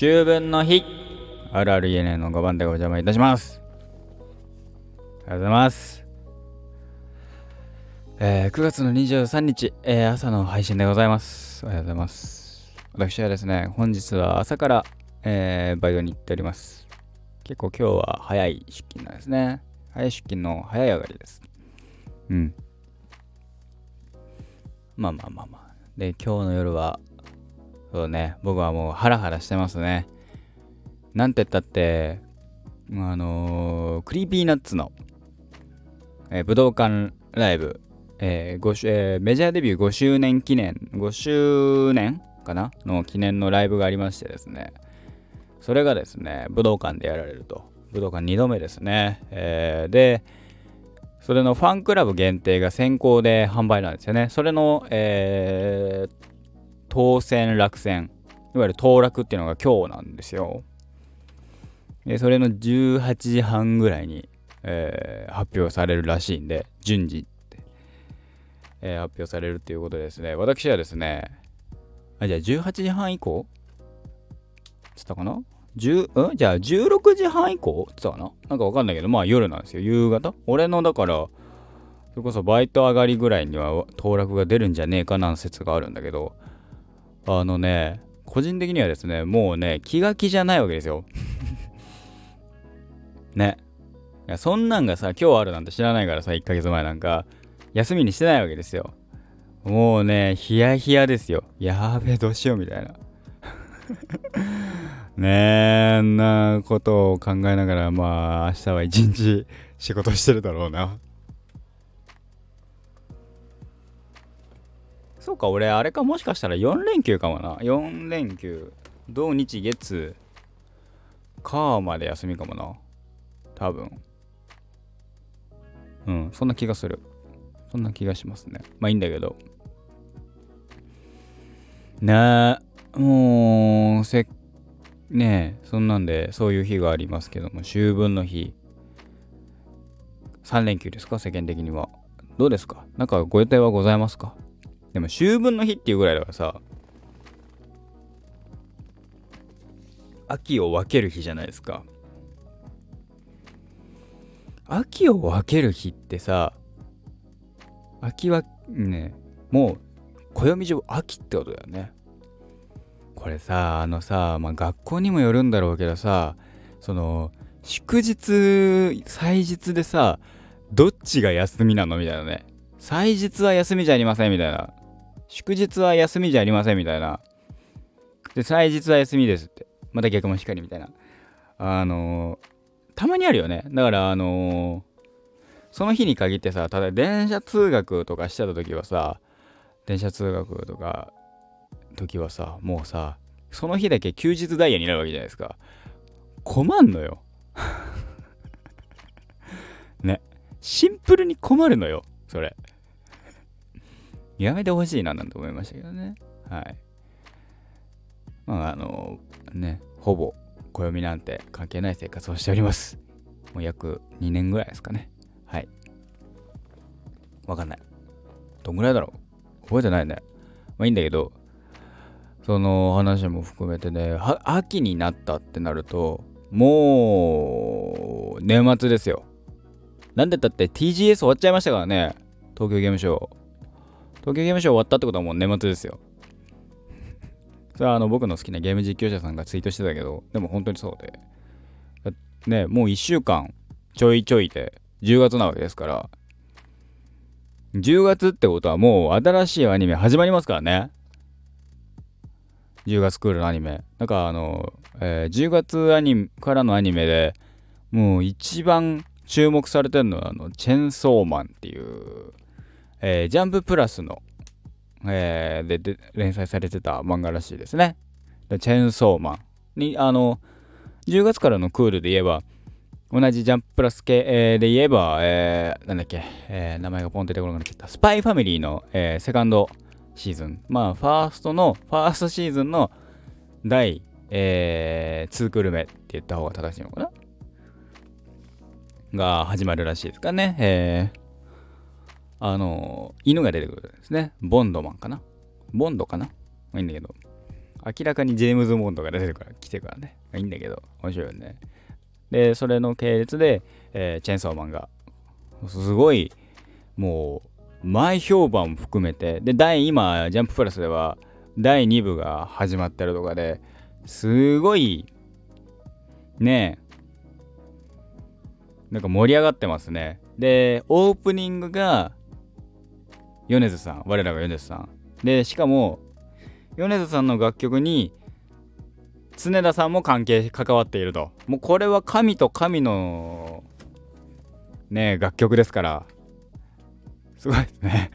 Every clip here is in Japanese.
秋分の日。あるある ENA の5番でお邪魔いたします。おはようございます。えー、9月の23日、えー、朝の配信でございます。おはようございます。私はですね本日は朝から、えー、バイトに行っております。結構今日は早い出勤なんですね。早い出勤の早い上がりです。うん。まあまあまあまあ。で今日の夜はそうね、僕はもうハラハラしてますね。なんて言ったって、あのー、 Creepy Nuts の、えー、武道館ライブ、えーえー、メジャーデビュー5周年記念、5周年かな？の記念のライブがありましてですね、それがですね、武道館でやられると。武道館2度目ですね。えー、で、それのファンクラブ限定が先行で販売なんですよね。それの、えー、当選落選。いわゆる当落っていうのが今日なんですよ。でそれの18時半ぐらいに、えー、発表されるらしいんで順次って、えー、発表されるっていうことですね私はですねあじゃあ18時半以降？つったかな？10ん？じゃあ16時半以降？つったかな？なんかわかんないけどまあ夜なんですよ。夕方？俺のだからそれこそバイト上がりぐらいには当落が出るんじゃねえかなん説があるんだけどあのね、個人的にはですね、もうね、気が気じゃないわけですよ。ね。いやそんなんがさ、今日あるなんて知らないからさ、1ヶ月前なんか、休みにしてないわけですよ。もうね、ヒヤヒヤですよ。やべえ、どうしようみたいな。ねえ、んなことを考えながら、まあ、明日は一日仕事してるだろうな。そうか、俺、あれか、もしかしたら4連休かもな。4連休。土日月、火まで休みかもな。多分。うん、そんな気がする。そんな気がしますね。まあいいんだけど。ねえ、もう、せねえ、そんなんで、そういう日がありますけども、秋分の日。3連休ですか世間的には。どうですか？なんかご予定はございますか？でも秋分の日っていうぐらいだからさ秋を分ける日じゃないですか。秋を分ける日ってさ秋はねもう暦上秋ってことだよね。これさあのさ、まあ、学校にもよるんだろうけどさその祝日祭日でさどっちが休みなのみたいなね。祭日は休みじゃありませんみたいな祝日は休みじゃありませんみたいな。で、祭日は休みですって。また逆もしかりみたいな。あのー、たまにあるよね。だから、あのー、その日に限ってさ、ただ電車通学とかしてた時はさ、電車通学とか、時はさ、もうさ、その日だけ休日ダイヤになるわけじゃないですか。困んのよ。ね。シンプルに困るのよ、それ。やめてほしいななんて思いましたけどね。はい。まあ、あの、ね、ほぼ暦なんて関係ない生活をしております。もう約2年ぐらいですかね。はい。わかんない。どんぐらいだろう？覚えてないね。まあいいんだけど、その話も含めてね、秋になったってなると、もう、年末ですよ。なんでだって TGS 終わっちゃいましたからね。東京ゲームショウ。東京ゲームショウ終わったってことはもう年末ですよ。それはあの僕の好きなゲーム実況者さんがツイートしてたけど、でも本当にそうで。ね、もう1週間ちょいちょいで10月なわけですから、10月ってことはもう新しいアニメ始まりますからね。10月クールのアニメ。なんかあの、えー、10月アニメからのアニメでもう一番注目されてるのはあの、チェンソーマンっていうえー、ジャンププラスの、えー、でで連載されてた漫画らしいですね。でチェーンソーマンに、あの、10月からのクールで言えば、同じジャンププラス系、で言えば、えー、なんだっけ、えー、名前がポンって出てこなくなっちゃった。スパイファミリーの、えー、セカンドシーズン。まあ、ファーストの、ファーストシーズンの第、えー、2クール目って言った方が正しいのかな？が始まるらしいですかね。えー、あの、犬が出てくるんですね。ボンドマンかな。ボンドかな。いいんだけど。明らかにジェームズ・モンドが出てるから来てるからね。いいんだけど。面白いよね。でそれの系列で、えー、チェンソーマンがすごいもう前評判も含めて。で第今ジャンププラスでは第2部が始まってるとかですごいねえ。なんか盛り上がってますね。でオープニングが米津さん我らが米津さん。でしかも米津さんの楽曲に常田さんも関係関わっていると。もうこれは神と神のね楽曲ですから。すごいですね。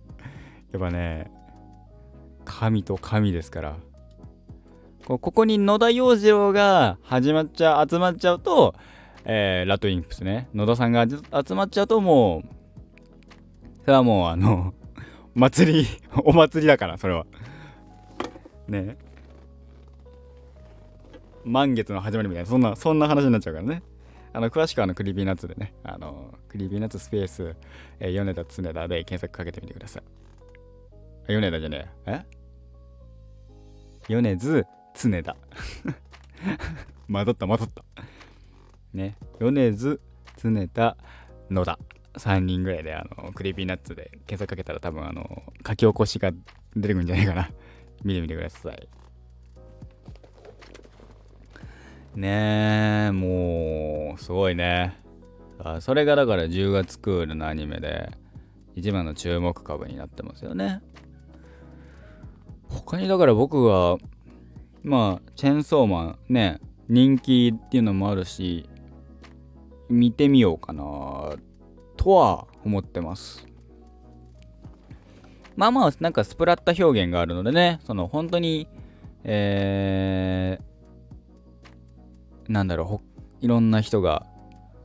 やっぱね神と神ですから。こここに野田洋次郎が始まっちゃ集まっちゃうと、えー、ラトインプスね。野田さんが集まっちゃうともうれはもうあの 祭り お祭りだからそれは。ね。満月の始まりみたいなそんなそんな話になっちゃうからね。あの詳しくはあの Creepy Nuts でね。あの Creepy Nuts スペース、えー、米田常田で検索かけてみてください。米田じゃねえ。え？米津常田。混ざった混ざった。ね。米津常田野田。3人ぐらいであの Creepy Nuts で検索かけたら多分あの書き起こしが出てくるんじゃないかな。見てみてください。ねえもうすごいね。あそれがだから10月クールのアニメで一番の注目株になってますよね。他にだから僕はまあチェンソーマンね人気っていうのもあるし見てみようかなっとは思ってます。まあまあなんかスプラッタ表現があるのでねその本当にえー、なんだろういろんな人が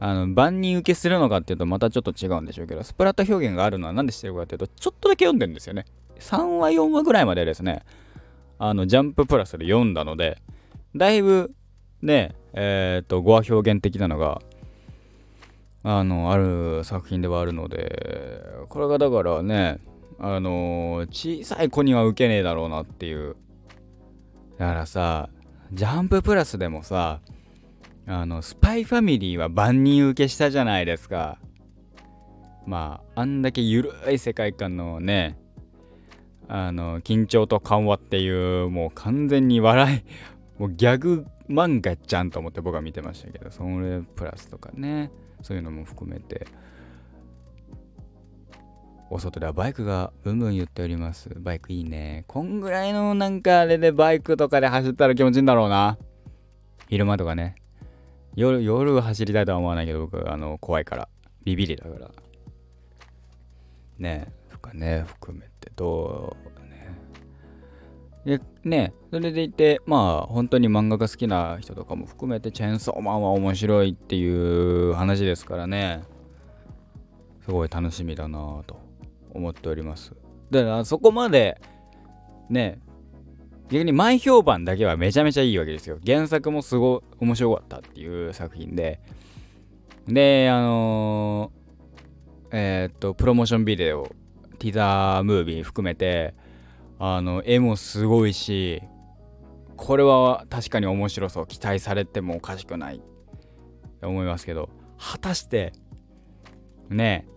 あの万人受けするのかっていうとまたちょっと違うんでしょうけどスプラッタ表現があるのは何でしてるかっていうとちょっとだけ読んでるんですよね。3話4話ぐらいまでですね。あのジャンププラスで読んだのでだいぶねえっ、ー、と語話表現的なのがあのある作品ではあるのでこれがだからねあの小さい子には受けねえだろうなっていう。だからさジャンププラスでもさあのスパイファミリーは万人受けしたじゃないですか。まああんだけゆるい世界観のねあの緊張と緩和っていうもう完全に笑い もうギャグ漫画じゃんと思って僕は見てましたけどそれプラスとかね。そういうのも含めてお外ではバイクがブンブン言っております。バイクいいね。こんぐらいのなんかあれでバイクとかで走ったら気持ちいいんだろうな。昼間とかね。夜夜走りたいとは思わないけど僕あの怖いから。ビビりだから。ねとかね含めて。どう？でねそれでいてまあ本当に漫画が好きな人とかも含めてチェーンソーマンは面白いっていう話ですからね。すごい楽しみだなと思っております。だからそこまでね逆に前評判だけはめちゃめちゃいいわけですよ。原作もすごい面白かったっていう作品で。であのー、えー、っとプロモーションビデオティザームービー含めてあの絵もすごいしこれは確かに面白そう期待されてもおかしくないって思いますけど果たしてね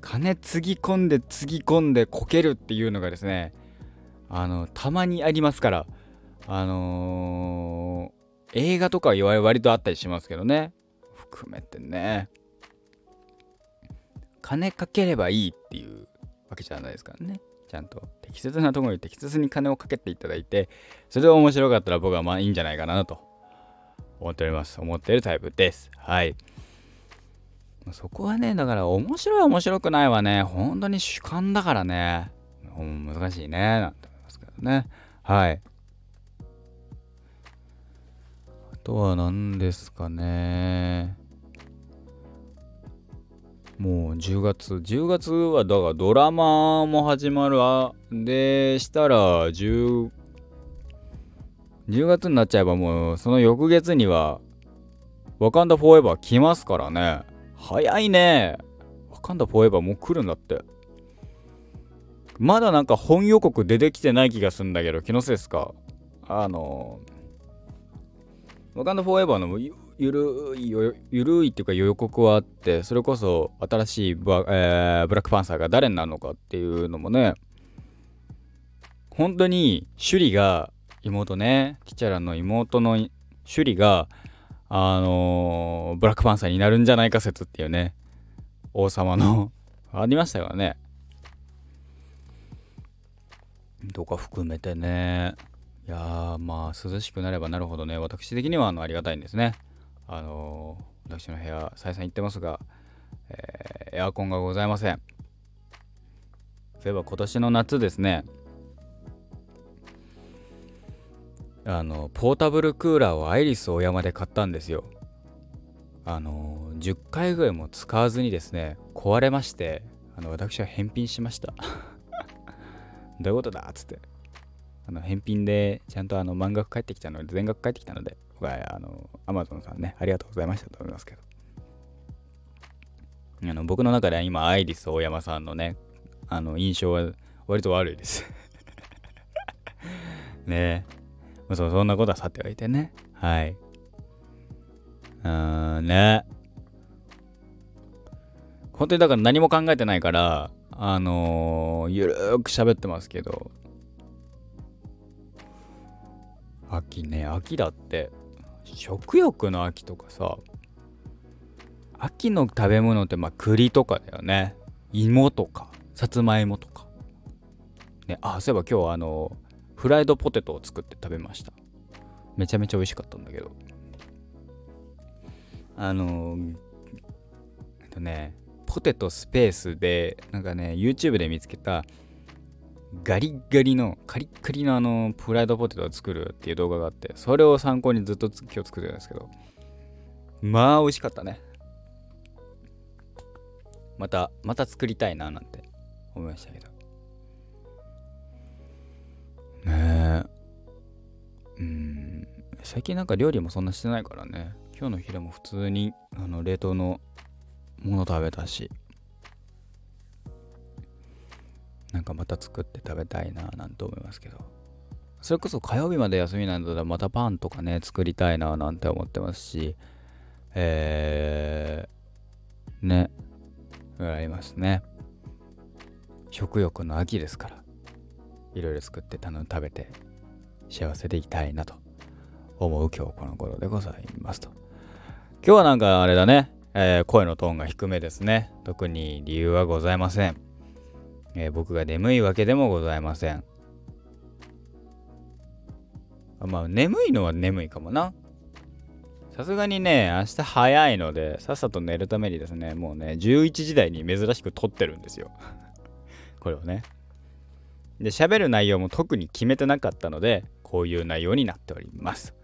金つぎ込んでつぎ込んでこけるっていうのがですねあのたまにありますからあのー、映画とかは割とあったりしますけどね含めてね。金かければいいっていうわけじゃないですからね。ちゃんと適切なところに適切に金をかけていただいて、それで面白かったら僕はまあいいんじゃないかなと思っております。思っているタイプです。はい。そこはね、だから面白い面白くないはね、本当に主観だからね、難しいね、なんて思いますけどね。はい。あとは何ですかね。もう10月10月はだからドラマも始まるあでしたら10 10月になっちゃえばもうその翌月にはワカンダフォーエバー来ますからね。早いね。ワカンダフォーエバーもう来るんだって。まだなんか本予告出てきてない気がするんだけど気のせいですか？あのワカンダフォーエバーのゆるいゆるいっていうか予告はあってそれこそ新しいブ,、えー、ブラックパンサーが誰になるのかっていうのもね本当に趣里が妹ねティチャラの妹の趣里があのー、ブラックパンサーになるんじゃないか説っていうね王様の ありましたからね。とか含めてね。いやまあ涼しくなればなるほどね私的にはあのありがたいんですね。あのー、私の部屋再三言ってますが、えー、エアコンがございません。そういえば今年の夏ですねあのポータブルクーラーをアイリスオーヤマで買ったんですよ。あの10回ぐらいも使わずにですね壊れましてあの私は返品しました。どういうことだっつって。あの返品でちゃんとあの満額返ってきたので全額返ってきたので僕はあのアマゾンさんねありがとうございましたと思いますけど。あの僕の中では今アイリス大山さんのねあの印象は割と悪いです。ね。えまあそそんなことはさておいてね。はい。うーんね。本当にだから何も考えてないからあのー、ゆるーく喋ってますけど。秋ね秋だって。食欲の秋とかさ秋の食べ物ってまあ栗とかだよね。芋とかさつまいもとか。ねあそういえば今日あのフライドポテトを作って食べました。めちゃめちゃ美味しかったんだけど。あのえっとねポテトスペースでなんかね YouTube で見つけたガリッガリのカリッカリのあのフライドポテトを作るっていう動画があってそれを参考にずっと今日作ってるんですけどまあ美味しかったね。またまた作りたいななんて思いましたけど。ねえ。うん。最近なんか料理もそんなしてないからね。今日の昼も普通にあの冷凍のもの食べたし。なんかまた作って食べたいななんて思いますけど。それこそ火曜日まで休みなんだったらまたパンとかね作りたいななんて思ってますし。えー、ね。ありますね。食欲の秋ですから。いろいろ作って頼ん食べて幸せでいたいなと思う今日この頃でございますと。今日はなんかあれだね、えー、声のトーンが低めですね。特に理由はございません。えー、僕が眠いわけでもございません。まあ、眠いのは眠いかもな。さすがにね、明日早いので、さっさと寝るためにですね、もうね、11時台に珍しく撮ってるんですよ。これをね。で、喋る内容も特に決めてなかったので、こういう内容になっております。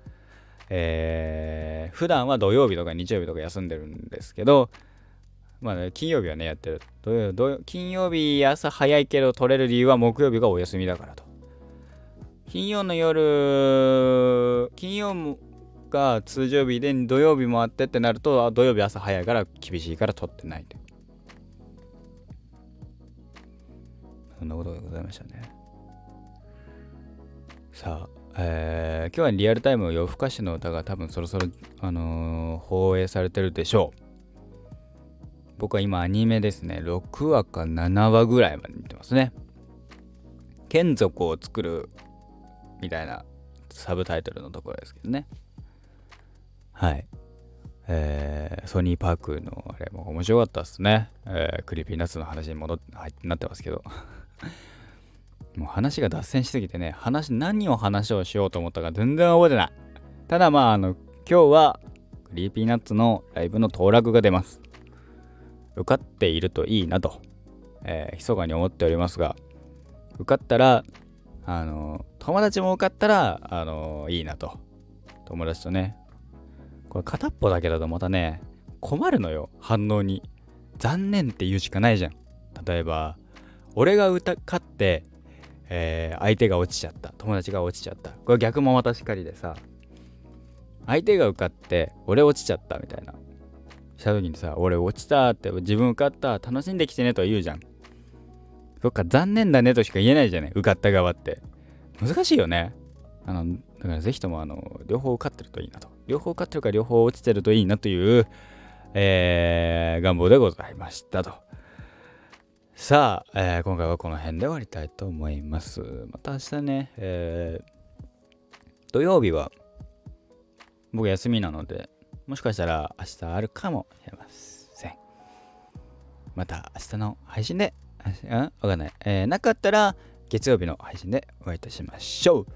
えー、普段は土曜日とか日曜日とか休んでるんですけど、まあ、ね、金曜日はね、やってる。土曜土曜金曜日朝早いけど取れる理由は木曜日がお休みだからと。金曜の夜、金曜が通常日で土曜日もあってってなると、土曜日朝早いから厳しいから取ってないと。そんなことでございましたね。さあ、えー、今日はリアルタイム夜更かしの歌が多分そろそろ、あのー、放映されてるでしょう。僕は今アニメですね、6話か7話ぐらいまで見てますね。眷属を作るみたいなサブタイトルのところですけどね。はい。えー、ソニーパークのあれも面白かったっすね。えー、 Creepy Nuts の話に戻って、はい、なってますけど。もう話が脱線しすぎてね、話、何を話をしようと思ったか全然覚えてない。ただまあ、あの、今日は、 Creepy Nuts のライブの当落が出ます。受かっているといいなと、えー、密かに思っておりますが、受かったら、あの、友達も受かったら、あの、いいなと。友達とね。これ片っぽだけだとまたね、困るのよ、反応に。残念って言うしかないじゃん。例えば、俺が歌勝って、えー、相手が落ちちゃった。友達が落ちちゃった。これ逆もまたしかりでさ、相手が受かって、俺落ちちゃったみたいな。した時にさ、俺落ちたって、自分受かった、楽しんできてねとは言うじゃん。そっか、残念だねとしか言えないじゃない。受かった側って。難しいよね。あの、だからぜひとも、あの、両方受かってるといいなと。両方受かってるか両方落ちてるといいなという、えー、願望でございましたと。さあ、えー、今回はこの辺で終わりたいと思います。また明日ね、えー、土曜日は僕休みなので、もしかしたら明日あるかもしれません。また明日の配信で、うん？わかんない。えー、なかったら月曜日の配信でお会いいたしましょう。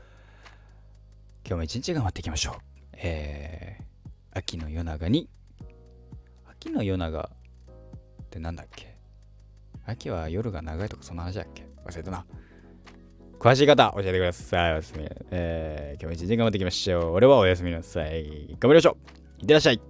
今日も一日頑張っていきましょう。えー、秋の夜長に、秋の夜長ってなんだっけ？秋は夜が長いとかそんな話だっけ？忘れたな。詳しい方教えてください。おやすみ。えー、今日も一日頑張っていきましょう。俺はおやすみなさい。頑張りましょう。いってらっしゃい。